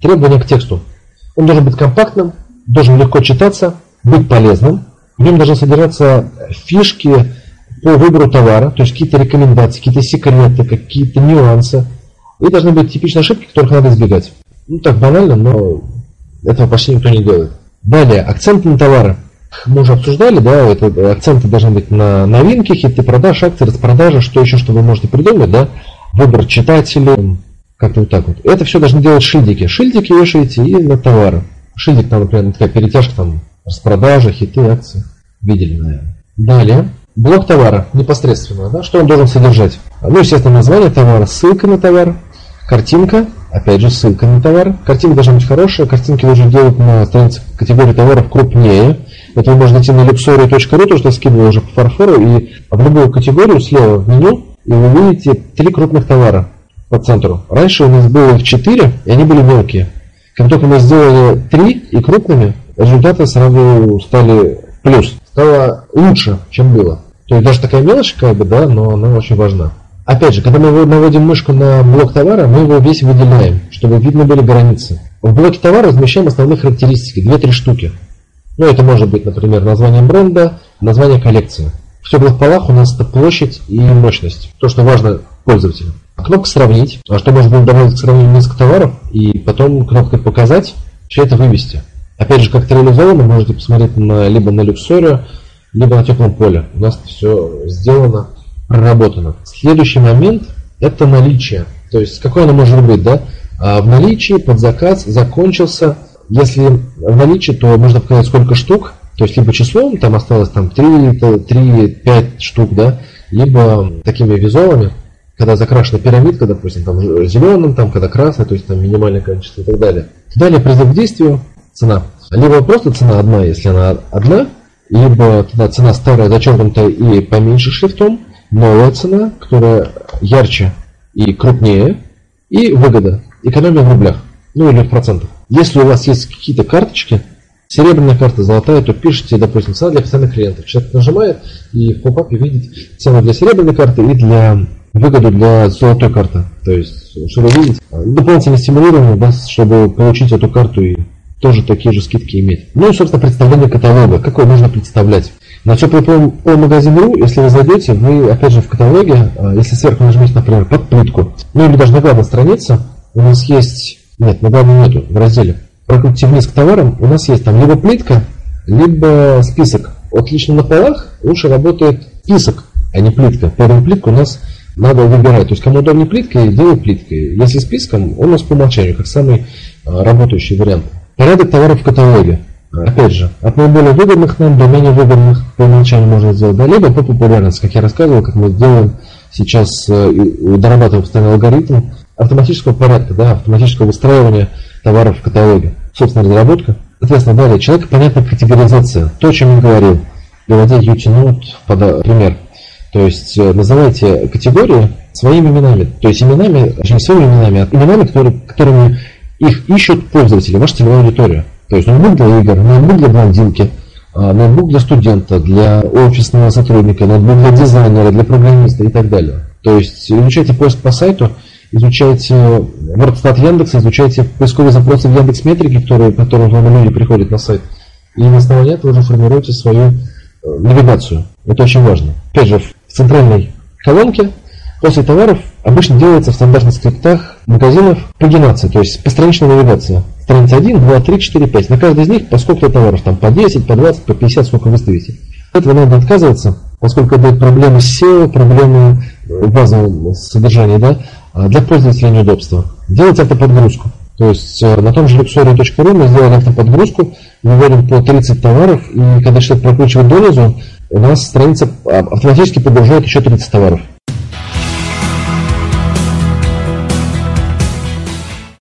Требования к тексту. Он должен быть компактным, должен легко читаться, быть полезным. В нем должны содержаться фишки по выбору товара, то есть какие-то рекомендации, какие-то секреты, какие-то нюансы. И должны быть типичные ошибки, которых надо избегать. Ну так банально, но этого почти никто не делает. Далее, акценты на товары. Мы уже обсуждали, да, это, акценты должны быть на новинки, хиты продаж, акции, распродажи, что еще, что вы можете придумать, да, выбор читателей, как-то вот так вот. Это все должны делать шильдики. Шильдики вешаете и на товары. Шильдик там, например, такая перетяжка, там, распродажа, хиты, акции. Видели, наверное. Далее, блок товара непосредственно, да, что он должен содержать? Ну, естественно, название товара, ссылка на товар, картинка, опять же, ссылка на товар. Картинка должна быть хорошая, картинки нужно делать на странице категории товаров крупнее. Это вы можете найти на luxury.ru, то, что я скидывал уже по фарфору, и в любую категорию слева в меню, и вы видите три крупных товара по центру. Раньше у нас было их четыре, и они были мелкие. Как только мы сделали три и крупными, результаты сразу стали плюс. Стало лучше, чем было. То есть даже такая мелочь, как бы, да, но она очень важна. Опять же, когда мы наводим мышку на блок товара, мы его весь выделяем, чтобы видны были границы. В блоке товара размещаем основные характеристики, 2-3 штуки. Ну, это может быть, например, название бренда, название коллекции. В теплых полах у нас это площадь и мощность. То, что важно пользователю. Кнопка «Сравнить», а что можно было добавить к сравнению несколько товаров, и потом кнопкой «Показать» все это вывести. Опять же, как реализовано, можете посмотреть на, либо на люксоре, либо на теплом поле. У нас все сделано, проработано. Следующий момент – это наличие. То есть, какое оно может быть, да? А в наличии под заказ закончился. Если в наличии, то можно показать сколько штук, то есть либо числом, там осталось там 3, 3 5 штук, да, либо такими визуалами, когда закрашена пирамидка, допустим, там зеленым, там, когда красный, то есть там минимальное количество и так далее. Далее призыв к действию, цена. Либо просто цена одна, если она одна, либо тогда цена старая, зачеркнутая и поменьше шрифтом, новая цена, которая ярче и крупнее, и выгода, экономия в рублях, ну или в процентах. Если у вас есть какие-то карточки, серебряная карта, золотая, то пишите, допустим, цена для официальных клиентов. Человек нажимает и в попапе видит цену для серебряной карты и для выгоду для золотой карты. То есть, чтобы видеть дополнительное стимулирование, да, чтобы получить эту карту и тоже такие же скидки иметь. Ну и, собственно, представление каталога. Как его можно представлять? На теплый пол магазин.ру, если вы зайдете, вы, опять же, в каталоге, а, если сверху нажмете, например, под плитку, ну или даже на главной странице, у нас есть, нет, на главной нету, в разделе, прокрутите вниз к товарам, у нас есть там либо плитка, либо список. Вот лично на полах лучше работает список, а не плитка. Поэтому плитку у нас надо выбирать. То есть кому удобнее плиткой, делай плиткой. Если списком, он у нас по умолчанию, как самый а, работающий вариант. Порядок товаров в каталоге. Опять же, от наиболее выгодных нам до менее выгодных по умолчанию можно сделать, да, либо по популярности, как я рассказывал, как мы делаем сейчас, э, дорабатываем постоянно алгоритм автоматического порядка, да, автоматического выстраивания товаров в каталоге. Собственно, разработка. Соответственно, далее, человек понятная категоризация. То, о чем я говорил, приводя UTNote в пример. То есть э, называйте категории своими именами. То есть именами, точнее не своими именами, а именами, которые, которыми их ищут пользователи, ваша целевая аудитория. То есть ноутбук для игр, ноутбук для блондинки, а, ноутбук для студента, для офисного сотрудника, ноутбук для дизайнера, для программиста и так далее. То есть изучайте поиск по сайту, изучайте WordStat Яндекса, изучайте поисковые запросы в Яндекс Метрике, которые, которые вам люди приходят на сайт. И на основании этого уже формируете свою э, навигацию. Это очень важно. Опять же, в центральной колонке после товаров обычно делается в стандартных скриптах магазинов пагинация, то есть постраничная навигация. Страница 1, 2, 3, 4, 5. На каждой из них по сколько товаров, там по 10, по 20, по 50, сколько выставите. От этого надо отказываться, поскольку это проблемы с SEO, проблемы базового содержания, да, а для пользователя неудобства. Делать автоподгрузку. То есть э, на том же luxury.ru мы сделали автоподгрузку, выводим по 30 товаров, и когда человек прокручивает донизу, у нас страница автоматически подгружает еще 30 товаров.